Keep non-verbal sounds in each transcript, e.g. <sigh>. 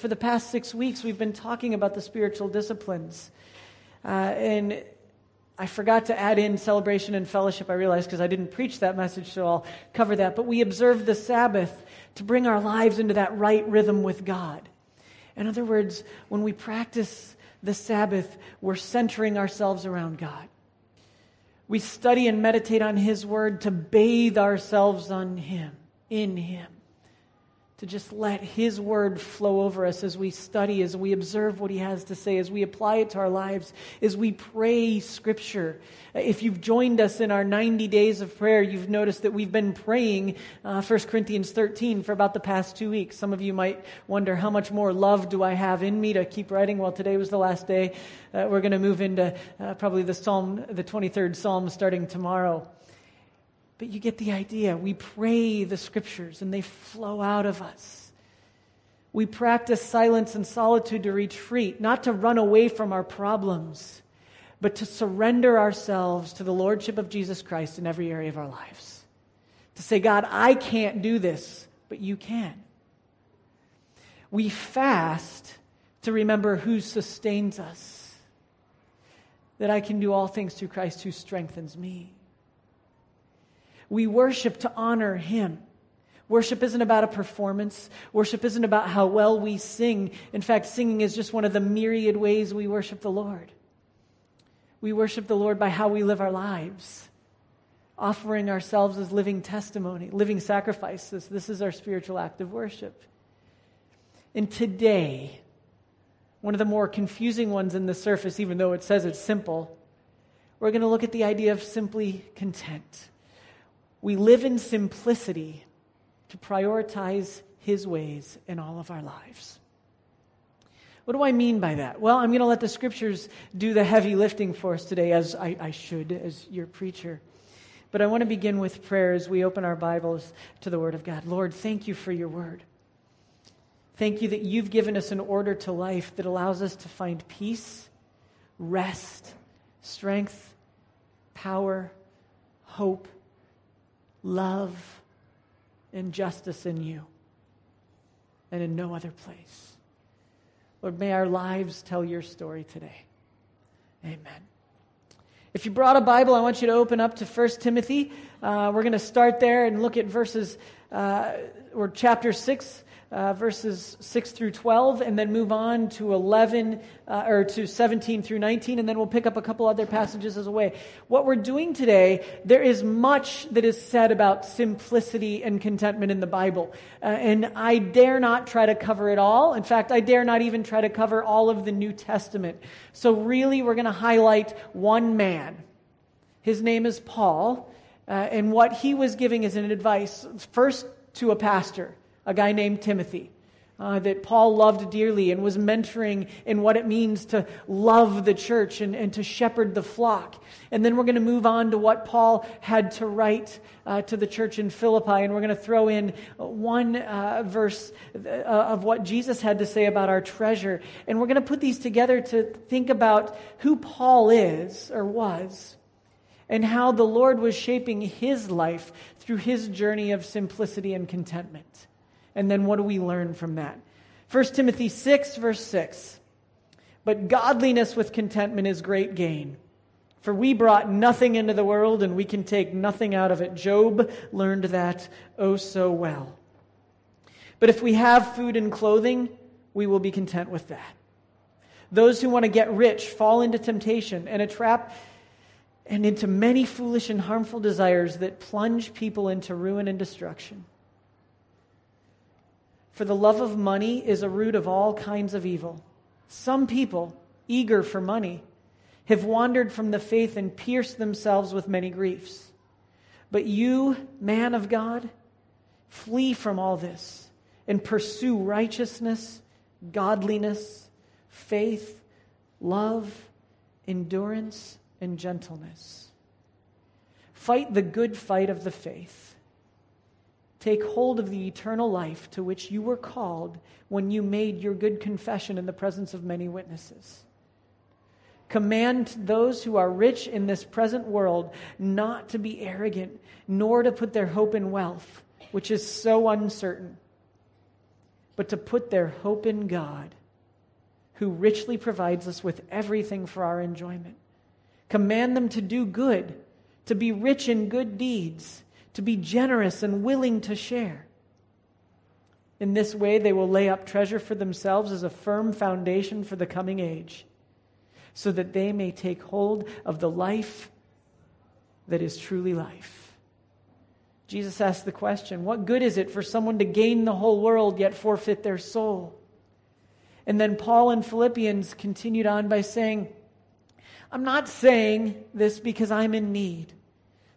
For the past six weeks, we've been talking about the spiritual disciplines. Uh, and I forgot to add in celebration and fellowship, I realized, because I didn't preach that message, so I'll cover that. But we observe the Sabbath to bring our lives into that right rhythm with God. In other words, when we practice the Sabbath, we're centering ourselves around God. We study and meditate on His Word to bathe ourselves on Him, in Him to just let His word flow over us as we study, as we observe what He has to say, as we apply it to our lives, as we pray Scripture. If you've joined us in our 90 days of prayer, you've noticed that we've been praying uh, 1 Corinthians 13 for about the past two weeks. Some of you might wonder, how much more love do I have in me to keep writing? Well, today was the last day. Uh, we're going to move into uh, probably the Psalm, the 23rd Psalm starting tomorrow. But you get the idea. We pray the scriptures and they flow out of us. We practice silence and solitude to retreat, not to run away from our problems, but to surrender ourselves to the Lordship of Jesus Christ in every area of our lives. To say, God, I can't do this, but you can. We fast to remember who sustains us, that I can do all things through Christ who strengthens me. We worship to honor Him. Worship isn't about a performance. Worship isn't about how well we sing. In fact, singing is just one of the myriad ways we worship the Lord. We worship the Lord by how we live our lives, offering ourselves as living testimony, living sacrifices. This is our spiritual act of worship. And today, one of the more confusing ones in the surface, even though it says it's simple, we're going to look at the idea of simply content. We live in simplicity to prioritize His ways in all of our lives. What do I mean by that? Well, I'm going to let the scriptures do the heavy lifting for us today, as I, I should, as your preacher. But I want to begin with prayer as we open our Bibles to the Word of God. Lord, thank you for your Word. Thank you that you've given us an order to life that allows us to find peace, rest, strength, power, hope, love and justice in you and in no other place. Lord, may our lives tell your story today. Amen. If you brought a Bible, I want you to open up to 1 Timothy. Uh, we're going to start there and look at verses, uh, or chapter 6, uh, verses 6 through 12, and then move on to 11 uh, or to 17 through 19, and then we'll pick up a couple other passages as a way. What we're doing today, there is much that is said about simplicity and contentment in the Bible, uh, and I dare not try to cover it all. In fact, I dare not even try to cover all of the New Testament. So, really, we're going to highlight one man. His name is Paul, uh, and what he was giving as an advice first to a pastor a guy named Timothy. Uh, that Paul loved dearly and was mentoring in what it means to love the church and, and to shepherd the flock. And then we're going to move on to what Paul had to write uh, to the church in Philippi. And we're going to throw in one uh, verse uh, of what Jesus had to say about our treasure. And we're going to put these together to think about who Paul is or was and how the Lord was shaping his life through his journey of simplicity and contentment. And then what do we learn from that? 1 Timothy 6, verse 6. But godliness with contentment is great gain. For we brought nothing into the world and we can take nothing out of it. Job learned that oh so well. But if we have food and clothing, we will be content with that. Those who want to get rich fall into temptation and a trap and into many foolish and harmful desires that plunge people into ruin and destruction. For the love of money is a root of all kinds of evil. Some people, eager for money, have wandered from the faith and pierced themselves with many griefs. But you, man of God, flee from all this and pursue righteousness, godliness, faith, love, endurance, and gentleness. Fight the good fight of the faith. Take hold of the eternal life to which you were called when you made your good confession in the presence of many witnesses. Command those who are rich in this present world not to be arrogant, nor to put their hope in wealth, which is so uncertain, but to put their hope in God, who richly provides us with everything for our enjoyment. Command them to do good, to be rich in good deeds, to be generous and willing to share. In this way, they will lay up treasure for themselves as a firm foundation for the coming age, so that they may take hold of the life that is truly life. Jesus asked the question What good is it for someone to gain the whole world yet forfeit their soul? And then Paul in Philippians continued on by saying, I'm not saying this because I'm in need,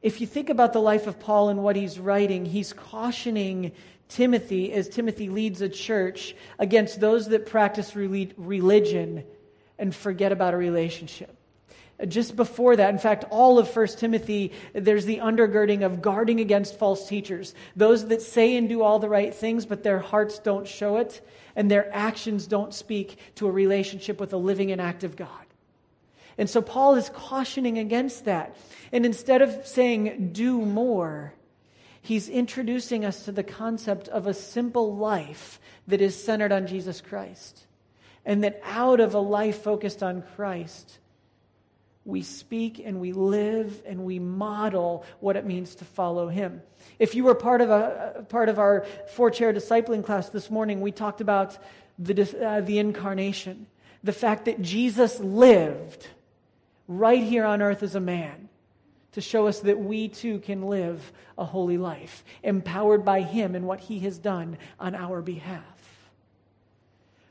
If you think about the life of Paul and what he's writing, he's cautioning Timothy as Timothy leads a church against those that practice religion and forget about a relationship. Just before that, in fact, all of 1 Timothy, there's the undergirding of guarding against false teachers. Those that say and do all the right things, but their hearts don't show it, and their actions don't speak to a relationship with a living and active God. And so Paul is cautioning against that. And instead of saying, do more, he's introducing us to the concept of a simple life that is centered on Jesus Christ. And that out of a life focused on Christ, we speak and we live and we model what it means to follow him. If you were part of, a, part of our four chair discipling class this morning, we talked about the, uh, the incarnation, the fact that Jesus lived right here on earth as a man to show us that we too can live a holy life, empowered by Him and what He has done on our behalf.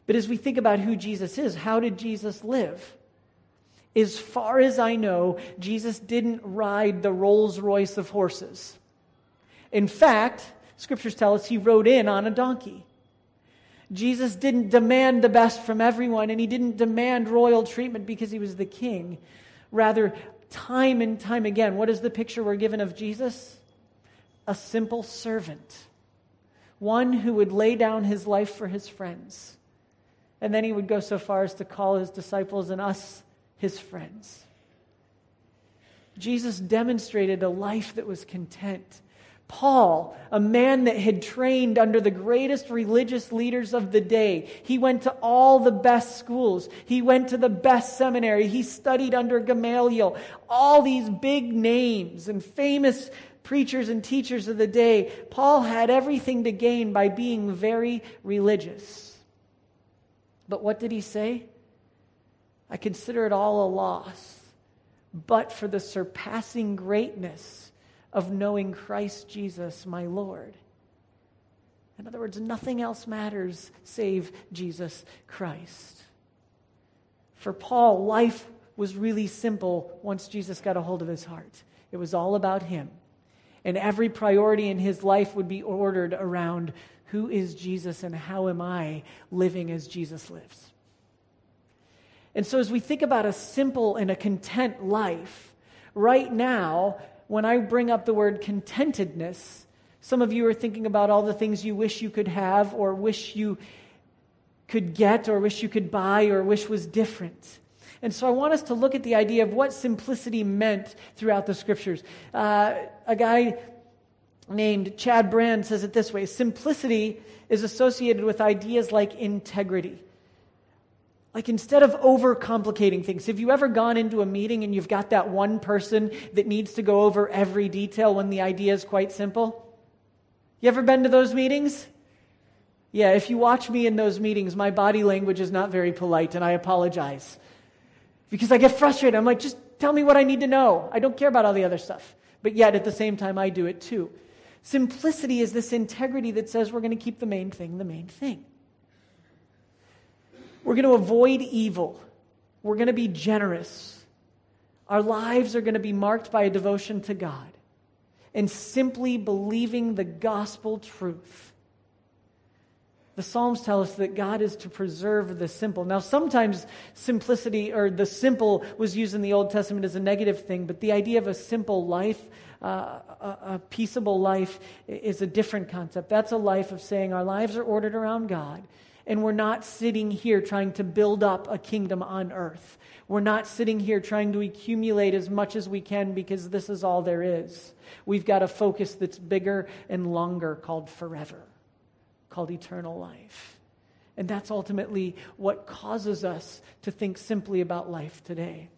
But as we think about who Jesus is, how did Jesus live? As far as I know, Jesus didn't ride the Rolls Royce of horses. In fact, scriptures tell us he rode in on a donkey. Jesus didn't demand the best from everyone, and he didn't demand royal treatment because he was the king. Rather, time and time again, what is the picture we're given of Jesus? A simple servant, one who would lay down his life for his friends. And then he would go so far as to call his disciples and us his friends. Jesus demonstrated a life that was content Paul, a man that had trained under the greatest religious leaders of the day. He went to all the best schools. He went to the best seminary. He studied under Gamaliel. All these big names and famous preachers and teachers of the day. Paul had everything to gain by being very religious. But what did he say? I consider it all a loss, but for the surpassing greatness of knowing Christ Jesus, my Lord. In other words, nothing else matters save Jesus Christ. For Paul, life was really simple once Jesus got a hold of his heart. It was all about him. And every priority in his life would be ordered around who is Jesus and how am I living as Jesus lives. And so, as we think about a simple and a content life, right now, when I bring up the word contentedness, some of you are thinking about all the things you wish you could have, or wish you could get, or wish you could buy, or wish was different. And so I want us to look at the idea of what simplicity meant throughout the scriptures. Uh, a guy named Chad Brand says it this way Simplicity is associated with ideas like integrity. Like instead of overcomplicating things, have you ever gone into a meeting and you've got that one person that needs to go over every detail when the idea is quite simple? You ever been to those meetings? Yeah, if you watch me in those meetings, my body language is not very polite, and I apologize. Because I get frustrated. I'm like, just tell me what I need to know. I don't care about all the other stuff. But yet, at the same time, I do it too. Simplicity is this integrity that says we're going to keep the main thing the main thing. We're going to avoid evil. We're going to be generous. Our lives are going to be marked by a devotion to God and simply believing the gospel truth The Psalms tell us that God is to preserve the simple. Now, sometimes simplicity or the simple was used in the Old Testament as a negative thing, but the idea of a simple life, uh, a, a peaceable life, is a different concept. That's a life of saying our lives are ordered around God, and we're not sitting here trying to build up a kingdom on earth. We're not sitting here trying to accumulate as much as we can because this is all there is. We've got a focus that's bigger and longer called forever called eternal life. And that's ultimately what causes us to think simply about life today.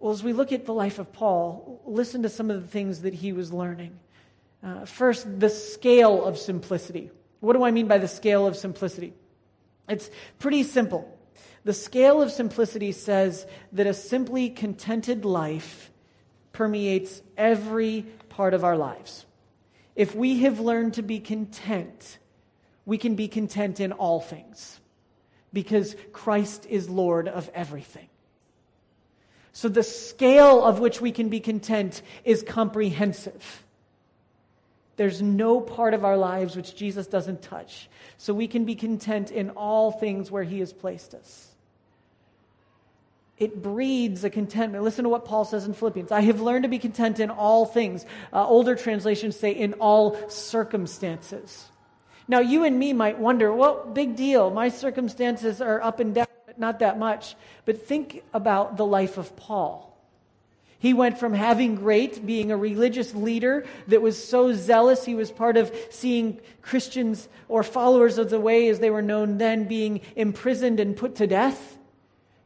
Well, as we look at the life of Paul, listen to some of the things that he was learning. Uh, first, the scale of simplicity. What do I mean by the scale of simplicity? It's pretty simple. The scale of simplicity says that a simply contented life permeates every part of our lives. If we have learned to be content, we can be content in all things because Christ is Lord of everything. So the scale of which we can be content is comprehensive. There's no part of our lives which Jesus doesn't touch. So we can be content in all things where he has placed us it breeds a contentment. Listen to what Paul says in Philippians. I have learned to be content in all things. Uh, older translations say in all circumstances. Now, you and me might wonder, well, big deal. My circumstances are up and down, but not that much. But think about the life of Paul. He went from having great, being a religious leader that was so zealous, he was part of seeing Christians or followers of the way as they were known then being imprisoned and put to death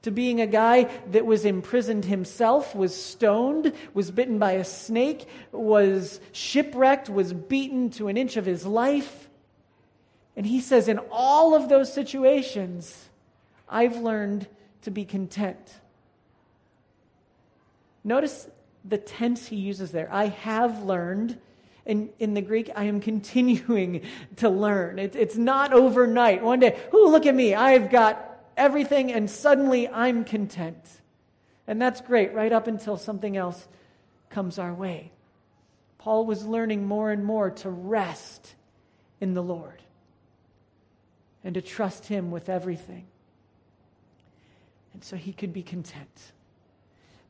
to being a guy that was imprisoned himself, was stoned, was bitten by a snake, was shipwrecked, was beaten to an inch of his life. And he says, in all of those situations, I've learned to be content. Notice the tense he uses there. I have learned. In, in the Greek, I am <laughs> continuing to learn. It, it's not overnight. One day, oh, look at me. I've got everything, and suddenly I'm content. And that's great, right up until something else comes our way. Paul was learning more and more to rest in the Lord and to trust Him with everything. And so he could be content.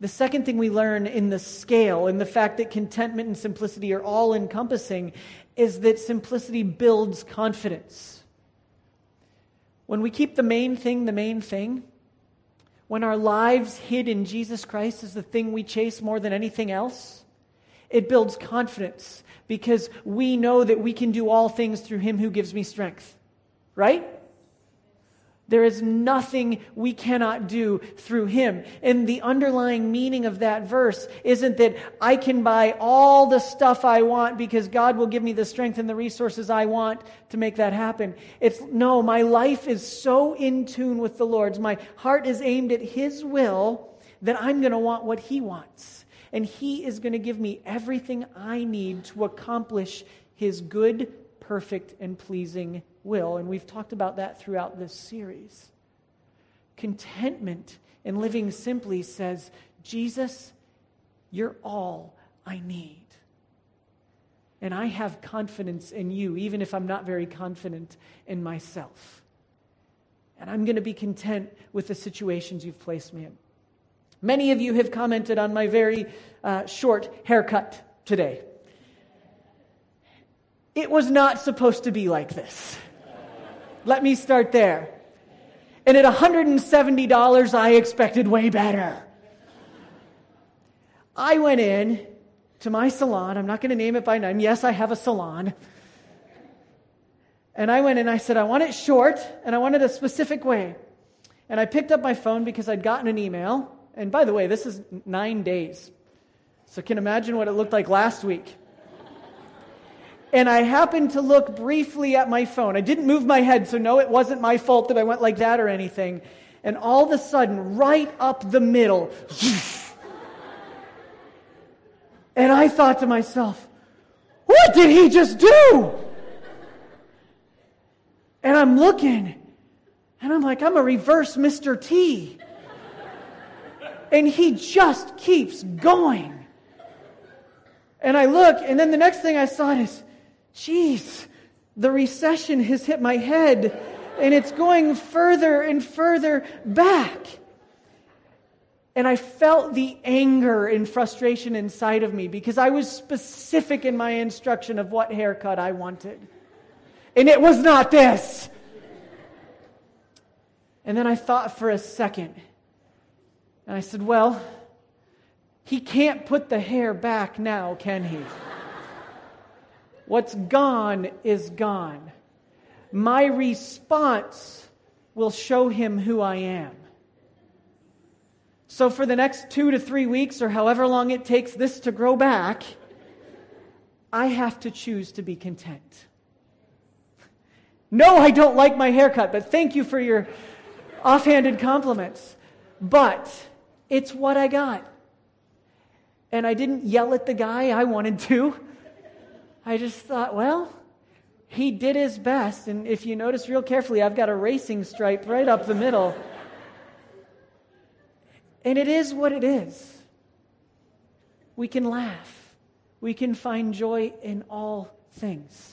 The second thing we learn in the scale, in the fact that contentment and simplicity are all encompassing, is that simplicity builds confidence. When we keep the main thing the main thing, when our lives hid in Jesus Christ is the thing we chase more than anything else, it builds confidence because we know that we can do all things through Him who gives me strength. Right? There is nothing we cannot do through him. And the underlying meaning of that verse isn't that I can buy all the stuff I want because God will give me the strength and the resources I want to make that happen. It's no, my life is so in tune with the Lord's. My heart is aimed at his will that I'm going to want what he wants. And he is going to give me everything I need to accomplish his good, perfect, and pleasing will. And we've talked about that throughout this series. Contentment in living simply says, Jesus, you're all I need. And I have confidence in you, even if I'm not very confident in myself. And I'm going to be content with the situations you've placed me in. Many of you have commented on my very uh, short haircut today. It was not supposed to be like this. Let me start there. And at $170, I expected way better. I went in to my salon. I'm not going to name it by name. Yes, I have a salon. And I went in, I said, I want it short, and I want it a specific way. And I picked up my phone because I'd gotten an email. And by the way, this is nine days. So can imagine what it looked like last week and I happened to look briefly at my phone. I didn't move my head, so no, it wasn't my fault that I went like that or anything. And all of a sudden, right up the middle, <laughs> and I thought to myself, what did he just do? And I'm looking, and I'm like, I'm a reverse Mr. T. And he just keeps going. And I look, and then the next thing I saw is, Jeez, the recession has hit my head and it's going further and further back. And I felt the anger and frustration inside of me because I was specific in my instruction of what haircut I wanted. And it was not this. And then I thought for a second. And I said, Well, he can't put the hair back now, can he? What's gone is gone. My response will show him who I am. So, for the next two to three weeks, or however long it takes this to grow back, I have to choose to be content. No, I don't like my haircut, but thank you for your offhanded compliments. But it's what I got. And I didn't yell at the guy I wanted to. I just thought, well, he did his best. And if you notice real carefully, I've got a racing stripe right up the middle. And it is what it is. We can laugh, we can find joy in all things.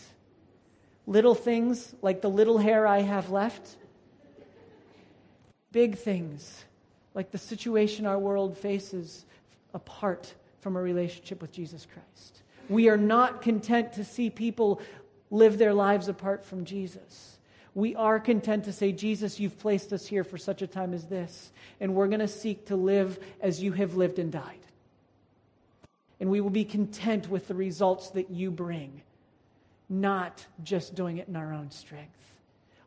Little things like the little hair I have left, big things like the situation our world faces apart from a relationship with Jesus Christ. We are not content to see people live their lives apart from Jesus. We are content to say, Jesus, you've placed us here for such a time as this, and we're going to seek to live as you have lived and died. And we will be content with the results that you bring, not just doing it in our own strength.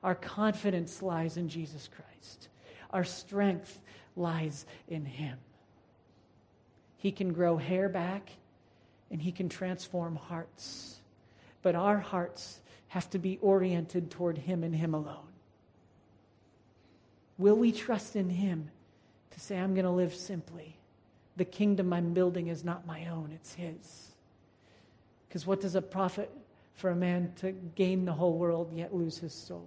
Our confidence lies in Jesus Christ, our strength lies in Him. He can grow hair back, and He can transform hearts. But our hearts have to be oriented toward Him and Him alone. Will we trust in Him to say, I'm going to live simply? The kingdom I'm building is not my own, it's His. Because what does it profit for a man to gain the whole world yet lose his soul?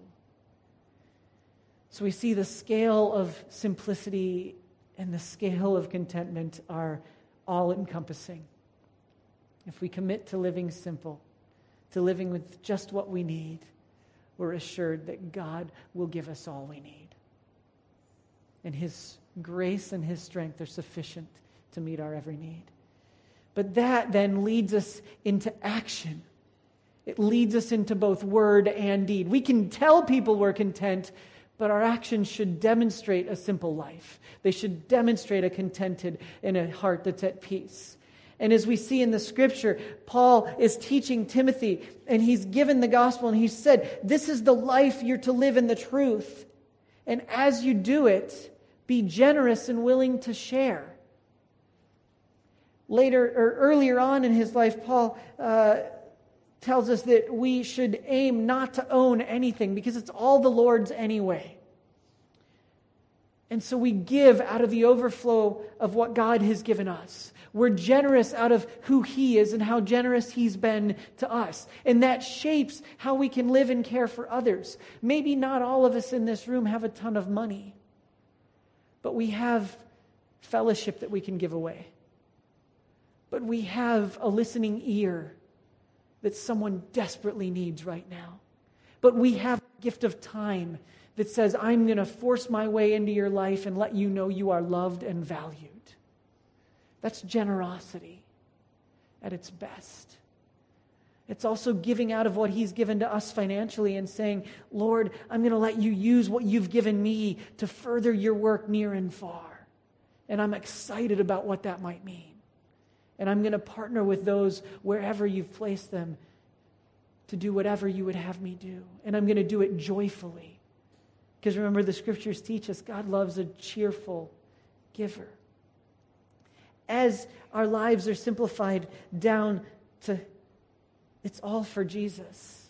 So we see the scale of simplicity and the scale of contentment are all encompassing. If we commit to living simple, to living with just what we need, we're assured that God will give us all we need. And His grace and His strength are sufficient to meet our every need. But that then leads us into action. It leads us into both word and deed. We can tell people we're content, but our actions should demonstrate a simple life. They should demonstrate a contented and a heart that's at peace. And as we see in the scripture, Paul is teaching Timothy, and he's given the gospel, and he said, This is the life you're to live in the truth. And as you do it, be generous and willing to share. Later, or earlier on in his life, Paul uh, tells us that we should aim not to own anything because it's all the Lord's anyway. And so we give out of the overflow of what God has given us. We're generous out of who He is and how generous He's been to us. And that shapes how we can live and care for others. Maybe not all of us in this room have a ton of money, but we have fellowship that we can give away. But we have a listening ear that someone desperately needs right now. But we have a gift of time that says, I'm going to force my way into your life and let you know you are loved and valued. That's generosity at its best. It's also giving out of what He's given to us financially and saying, Lord, I'm going to let you use what you've given me to further your work near and far. And I'm excited about what that might mean. And I'm going to partner with those wherever you've placed them to do whatever you would have me do. And I'm going to do it joyfully. Because remember, the scriptures teach us God loves a cheerful giver. As our lives are simplified down to it's all for Jesus,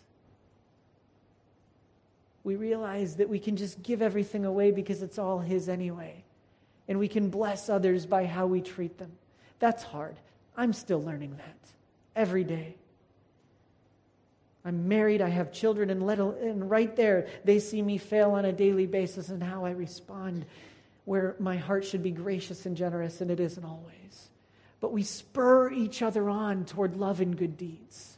we realize that we can just give everything away because it's all His anyway. And we can bless others by how we treat them. That's hard. I'm still learning that every day. I'm married, I have children, and, let, and right there, they see me fail on a daily basis and how I respond, where my heart should be gracious and generous, and it isn't always. But we spur each other on toward love and good deeds.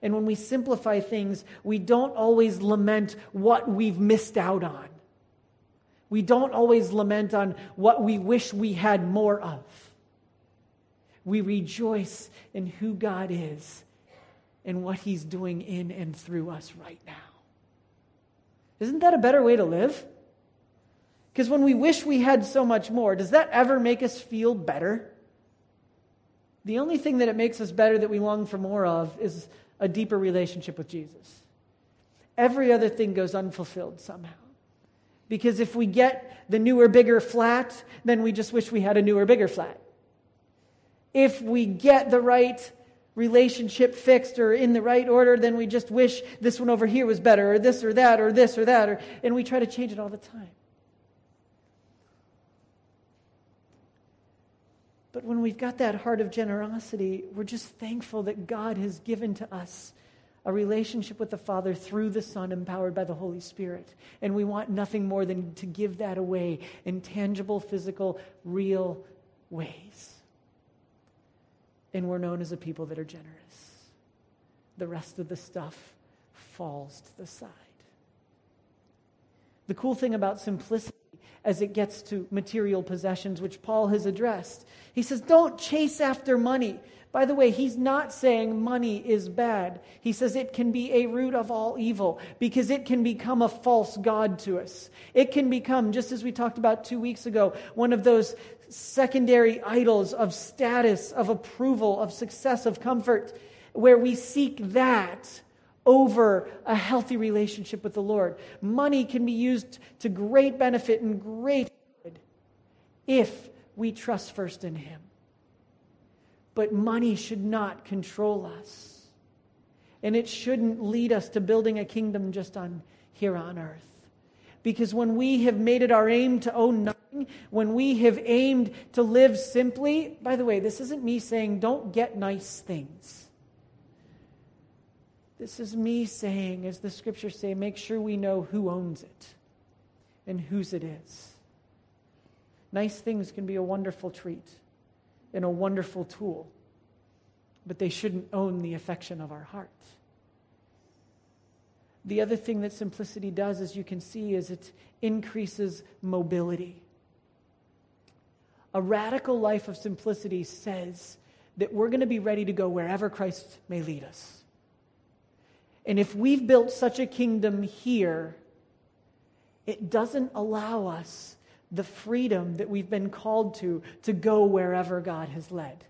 And when we simplify things, we don't always lament what we've missed out on. We don't always lament on what we wish we had more of. We rejoice in who God is and what He's doing in and through us right now. Isn't that a better way to live? Because when we wish we had so much more, does that ever make us feel better? The only thing that it makes us better that we long for more of is a deeper relationship with Jesus. Every other thing goes unfulfilled somehow. Because if we get the newer, bigger flat, then we just wish we had a newer, bigger flat. If we get the right relationship fixed or in the right order, then we just wish this one over here was better, or this or that, or this or that, or, and we try to change it all the time. But when we've got that heart of generosity, we're just thankful that God has given to us a relationship with the Father through the Son, empowered by the Holy Spirit. And we want nothing more than to give that away in tangible, physical, real ways. And we're known as a people that are generous. The rest of the stuff falls to the side. The cool thing about simplicity as it gets to material possessions, which Paul has addressed. He says, Don't chase after money. By the way, he's not saying money is bad. He says it can be a root of all evil because it can become a false God to us. It can become, just as we talked about two weeks ago, one of those secondary idols of status, of approval, of success, of comfort, where we seek that over a healthy relationship with the Lord. Money can be used to great benefit and great good if we trust first in Him. But money should not control us. And it shouldn't lead us to building a kingdom just on here on earth. Because when we have made it our aim to own nothing, when we have aimed to live simply, by the way, this isn't me saying don't get nice things. This is me saying, as the scriptures say, make sure we know who owns it and whose it is. Nice things can be a wonderful treat and a wonderful tool, but they shouldn't own the affection of our heart. The other thing that simplicity does, as you can see, is it increases mobility. A radical life of simplicity says that we're going to be ready to go wherever Christ may lead us. And if we've built such a kingdom here, it doesn't allow us the freedom that we've been called to to go wherever God has led.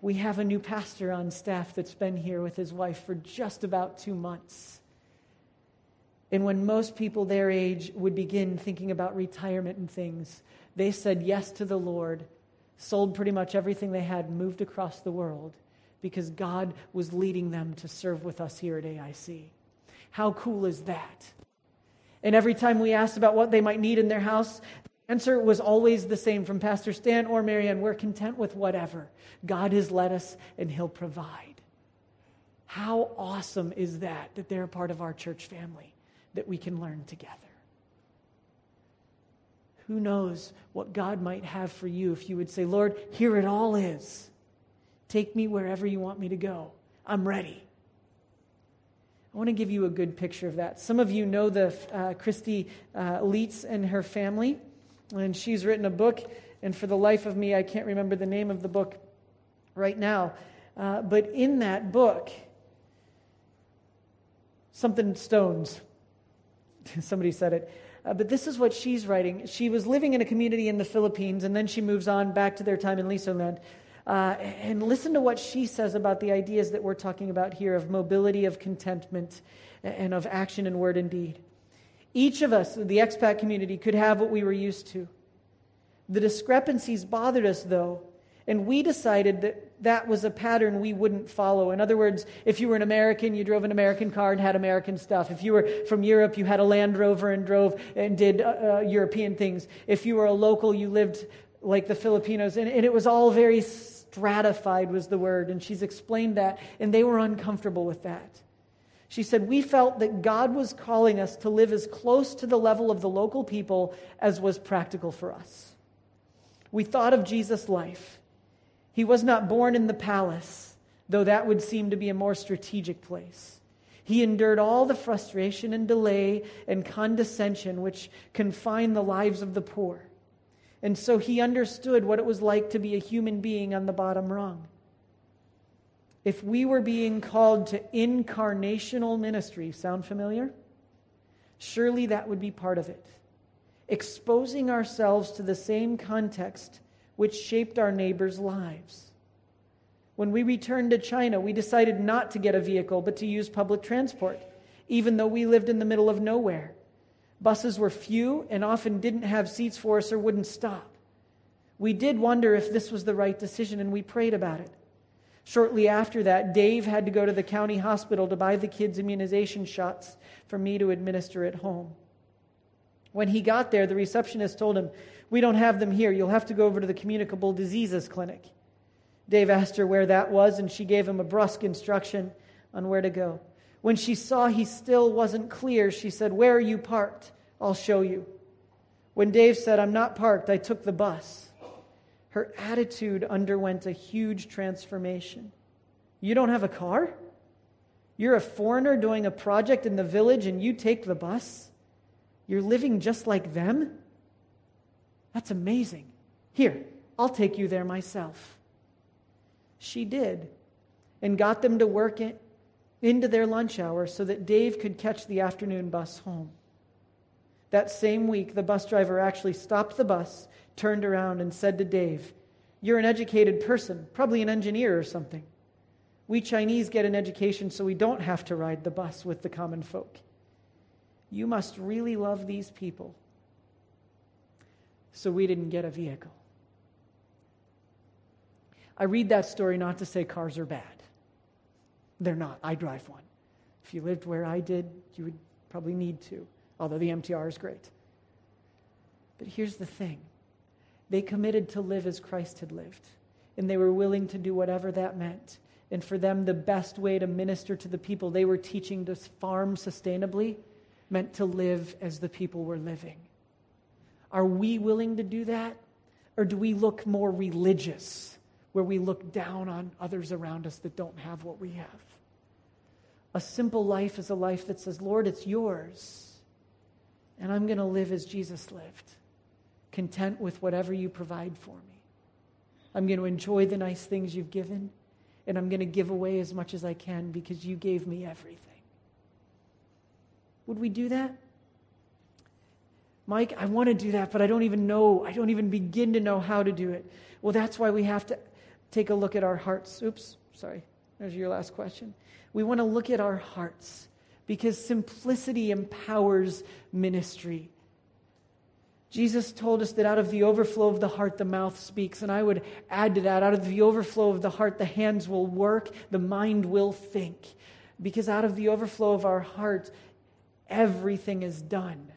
We have a new pastor on staff that's been here with his wife for just about two months. And when most people their age would begin thinking about retirement and things, they said yes to the Lord, sold pretty much everything they had, moved across the world because God was leading them to serve with us here at AIC. How cool is that? And every time we asked about what they might need in their house, the answer was always the same from Pastor Stan or Marianne. We're content with whatever. God has led us and He'll provide. How awesome is that, that they're a part of our church family, that we can learn together? Who knows what God might have for you if you would say, Lord, here it all is. Take me wherever you want me to go. I'm ready. I want to give you a good picture of that. Some of you know the uh, Christy uh, Leitz and her family, and she's written a book. And for the life of me, I can't remember the name of the book right now. Uh, but in that book, something stones. <laughs> Somebody said it. Uh, but this is what she's writing. She was living in a community in the Philippines, and then she moves on back to their time in Lisuland. Uh, and listen to what she says about the ideas that we're talking about here of mobility, of contentment, and of action in word and deed. Each of us, the expat community, could have what we were used to. The discrepancies bothered us, though, and we decided that that was a pattern we wouldn't follow. In other words, if you were an American, you drove an American car and had American stuff. If you were from Europe, you had a Land Rover and drove and did uh, uh European things. If you were a local, you lived like the Filipinos. And, and it was all very stratified, was the word. And she's explained that. And they were uncomfortable with that. She said, We felt that God was calling us to live as close to the level of the local people as was practical for us. We thought of Jesus' life. He was not born in the palace, though that would seem to be a more strategic place. He endured all the frustration and delay and condescension which confine the lives of the poor. And so he understood what it was like to be a human being on the bottom rung. If we were being called to incarnational ministry, sound familiar? Surely that would be part of it. Exposing ourselves to the same context which shaped our neighbors' lives. When we returned to China, we decided not to get a vehicle, but to use public transport, even though we lived in the middle of nowhere. Buses were few and often didn't have seats for us or wouldn't stop. We did wonder if this was the right decision, and we prayed about it. Shortly after that, Dave had to go to the county hospital to buy the kids' immunization shots for me to administer at home. When he got there, the receptionist told him, We don't have them here. You'll have to go over to the communicable diseases clinic. Dave asked her where that was, and she gave him a brusque instruction on where to go. When she saw he still wasn't clear, she said, Where are you parked? I'll show you. When Dave said, I'm not parked, I took the bus. Her attitude underwent a huge transformation. You don't have a car? You're a foreigner doing a project in the village and you take the bus? You're living just like them? That's amazing. Here, I'll take you there myself. She did, and got them to work in, into their lunch hour so that Dave could catch the afternoon bus home. That same week, the bus driver actually stopped the bus, turned around, and said to Dave, You're an educated person, probably an engineer or something. We Chinese get an education so we don't have to ride the bus with the common folk. You must really love these people. So we didn't get a vehicle. I read that story not to say cars are bad. They're not. I drive one. If you lived where I did, you would probably need to, although the MTR is great. But here's the thing they committed to live as Christ had lived, and they were willing to do whatever that meant. And for them, the best way to minister to the people they were teaching to farm sustainably meant to live as the people were living. Are we willing to do that? Or do we look more religious, where we look down on others around us that don't have what we have? A simple life is a life that says, Lord, it's yours. And I'm going to live as Jesus lived, content with whatever you provide for me. I'm going to enjoy the nice things you've given and I'm going to give away as much as I can because you gave me everything. Would we do that? Mike, I want to do that, but I don't even know. I don't even begin to know how to do it. Well, that's why we have to take a look at our hearts. Oops, sorry. There's your last question. We want to look at our hearts because simplicity empowers ministry. Jesus told us that out of the overflow of the heart, the mouth speaks. And I would add to that out of the overflow of the heart, the hands will work, the mind will think. Because out of the overflow of our heart, everything is done.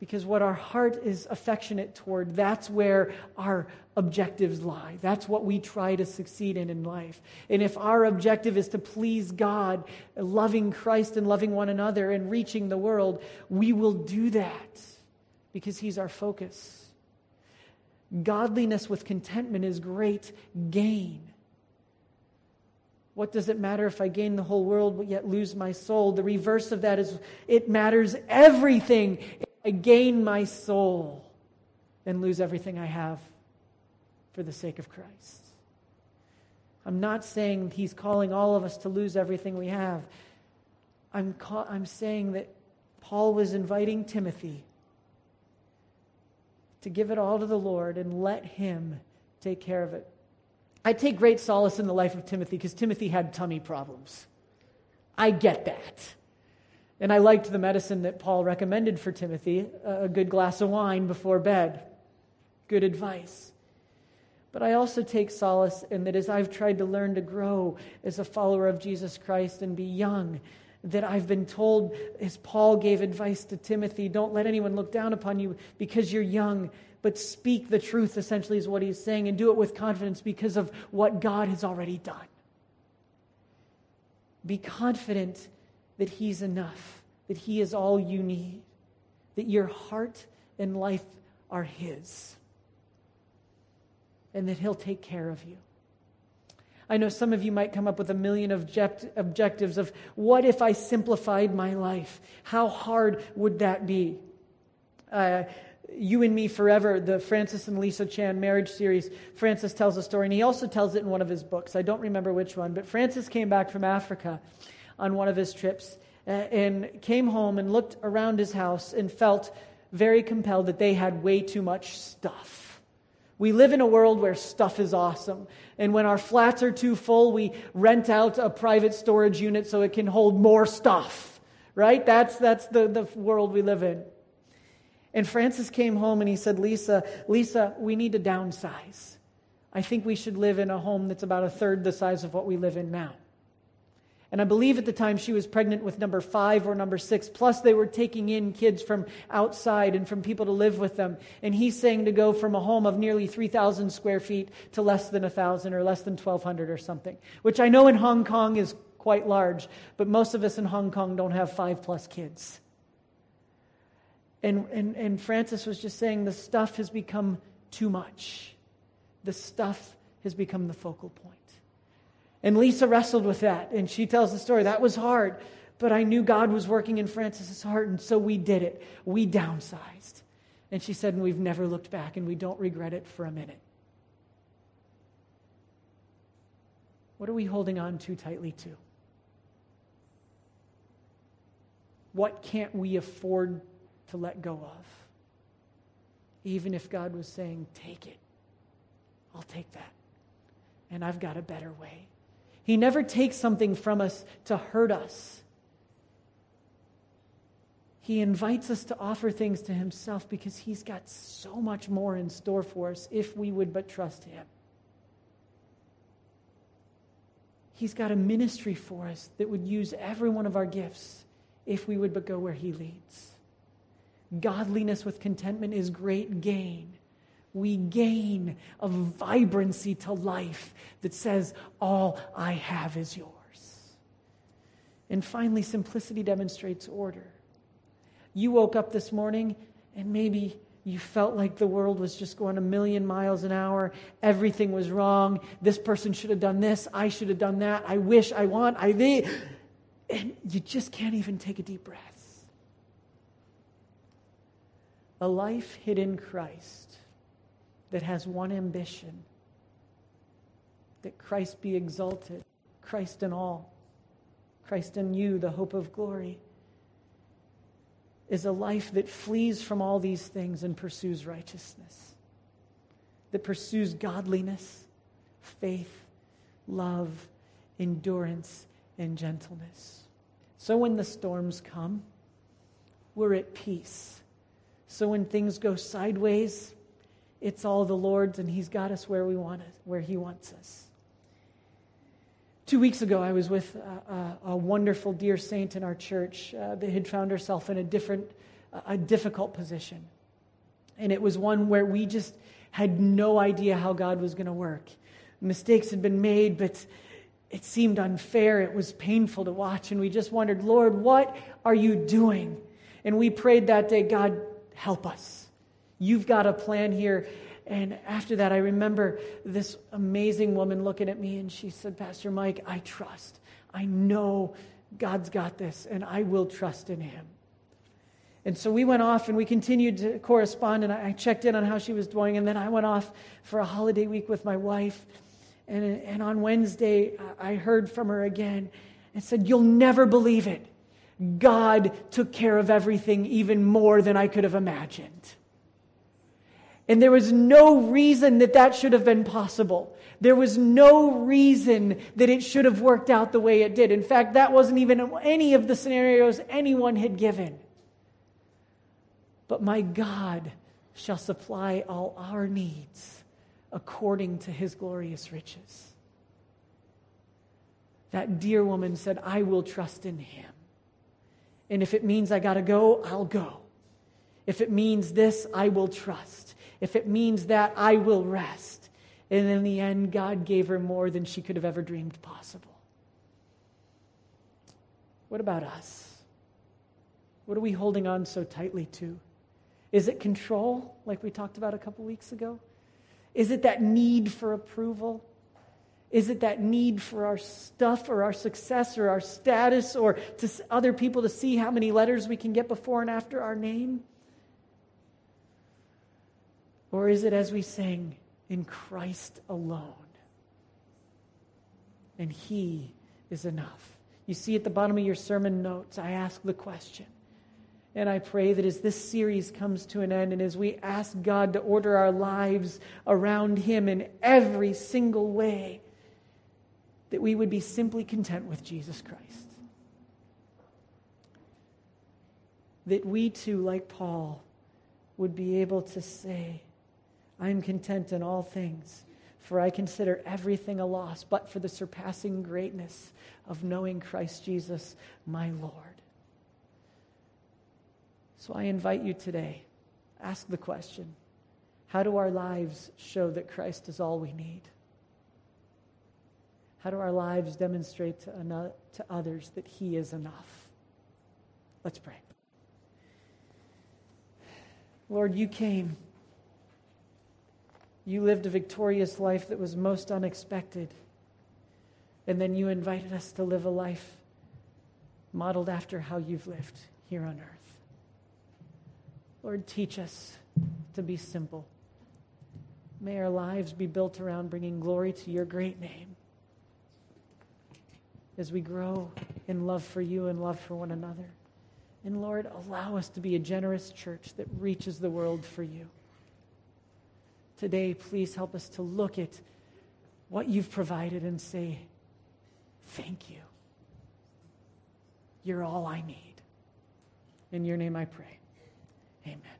Because what our heart is affectionate toward, that's where our objectives lie. That's what we try to succeed in in life. And if our objective is to please God, loving Christ and loving one another and reaching the world, we will do that because He's our focus. Godliness with contentment is great gain. What does it matter if I gain the whole world but yet lose my soul? The reverse of that is it matters everything I gain my soul and lose everything I have for the sake of Christ. I'm not saying he's calling all of us to lose everything we have. I'm, I'm saying that Paul was inviting Timothy to give it all to the Lord and let Him take care of it. I take great solace in the life of Timothy because Timothy had tummy problems. I get that. And I liked the medicine that Paul recommended for Timothy a good glass of wine before bed. Good advice. But I also take solace in that as I've tried to learn to grow as a follower of Jesus Christ and be young, that I've been told, as Paul gave advice to Timothy, don't let anyone look down upon you because you're young, but speak the truth, essentially, is what he's saying, and do it with confidence because of what God has already done. Be confident that he's enough, that he is all you need, that your heart and life are his, and that he'll take care of you. I know some of you might come up with a million object- objectives of what if I simplified my life? How hard would that be? Uh, you and Me Forever, the Francis and Lisa Chan marriage series, Francis tells a story, and he also tells it in one of his books. I don't remember which one, but Francis came back from Africa on one of his trips uh, and came home and looked around his house and felt very compelled that they had way too much stuff. We live in a world where stuff is awesome. And when our flats are too full, we rent out a private storage unit so it can hold more stuff. Right? That's, that's the, the world we live in. And Francis came home and he said, Lisa, Lisa, we need to downsize. I think we should live in a home that's about a third the size of what we live in now. And I believe at the time she was pregnant with number five or number six. Plus, they were taking in kids from outside and from people to live with them. And he's saying to go from a home of nearly 3,000 square feet to less than 1,000 or less than 1,200 or something, which I know in Hong Kong is quite large, but most of us in Hong Kong don't have five plus kids. And, and, and Francis was just saying the stuff has become too much. The stuff has become the focal point. And Lisa wrestled with that, and she tells the story. That was hard, but I knew God was working in Francis's heart, and so we did it. We downsized. And she said, and we've never looked back, and we don't regret it for a minute. What are we holding on too tightly to? What can't we afford to let go of. Even if God was saying, Take it, I'll take that. And I've got a better way. He never takes something from us to hurt us. He invites us to offer things to Himself because He's got so much more in store for us if we would but trust Him. He's got a ministry for us that would use every one of our gifts if we would but go where He leads. Godliness with contentment is great gain. We gain a vibrancy to life that says, All I have is yours. And finally, simplicity demonstrates order. You woke up this morning and maybe you felt like the world was just going a million miles an hour. Everything was wrong. This person should have done this. I should have done that. I wish, I want, I need. And you just can't even take a deep breath. A life hid in Christ that has one ambition that Christ be exalted, Christ in all, Christ in you, the hope of glory, is a life that flees from all these things and pursues righteousness, that pursues godliness, faith, love, endurance, and gentleness. So when the storms come, we're at peace so when things go sideways, it's all the Lord's and He's got us where we want it, where He wants us. Two weeks ago, I was with a, a, a wonderful dear saint in our church uh, that had found herself in a different, a difficult position. And it was one where we just had no idea how God was going to work. Mistakes had been made, but it seemed unfair. It was painful to watch. And we just wondered, Lord, what are you doing? And we prayed that day, God, help us. You've got a plan here. And after that, I remember this amazing woman looking at me and she said, Pastor Mike, I trust. I know God's got this and I will trust in him. And so we went off and we continued to correspond and I checked in on how she was doing. And then I went off for a holiday week with my wife. And, and on Wednesday, I heard from her again and said, You'll never believe it. God took care of everything even more than I could have imagined. And there was no reason that that should have been possible. There was no reason that it should have worked out the way it did. In fact, that wasn't even any of the scenarios anyone had given. But my God shall supply all our needs according to his glorious riches. That dear woman said, I will trust in him. And if it means I got to go, I'll go. If it means this, I will trust. If it means that, I will rest. And in the end, God gave her more than she could have ever dreamed possible. What about us? What are we holding on so tightly to? Is it control, like we talked about a couple weeks ago? Is it that need for approval? Is it that need for our stuff or our success or our status or to other people to see how many letters we can get before and after our name? Or is it as we sing, in Christ alone? And He is enough. You see at the bottom of your sermon notes, I ask the question. And I pray that as this series comes to an end and as we ask God to order our lives around Him in every single way, that we would be simply content with Jesus Christ. That we too, like Paul, would be able to say, I am content in all things, for I consider everything a loss, but for the surpassing greatness of knowing Christ Jesus, my Lord. So I invite you today, ask the question how do our lives show that Christ is all we need? How do our lives demonstrate to, another, to others that He is enough? Let's pray. Lord, you came. You lived a victorious life that was most unexpected. And then you invited us to live a life modeled after how you've lived here on earth. Lord, teach us to be simple. May our lives be built around bringing glory to your great name as we grow in love for you and love for one another. And Lord, allow us to be a generous church that reaches the world for you. Today, please help us to look at what you've provided and say, Thank you. You're all I need. In your name I pray. Amen.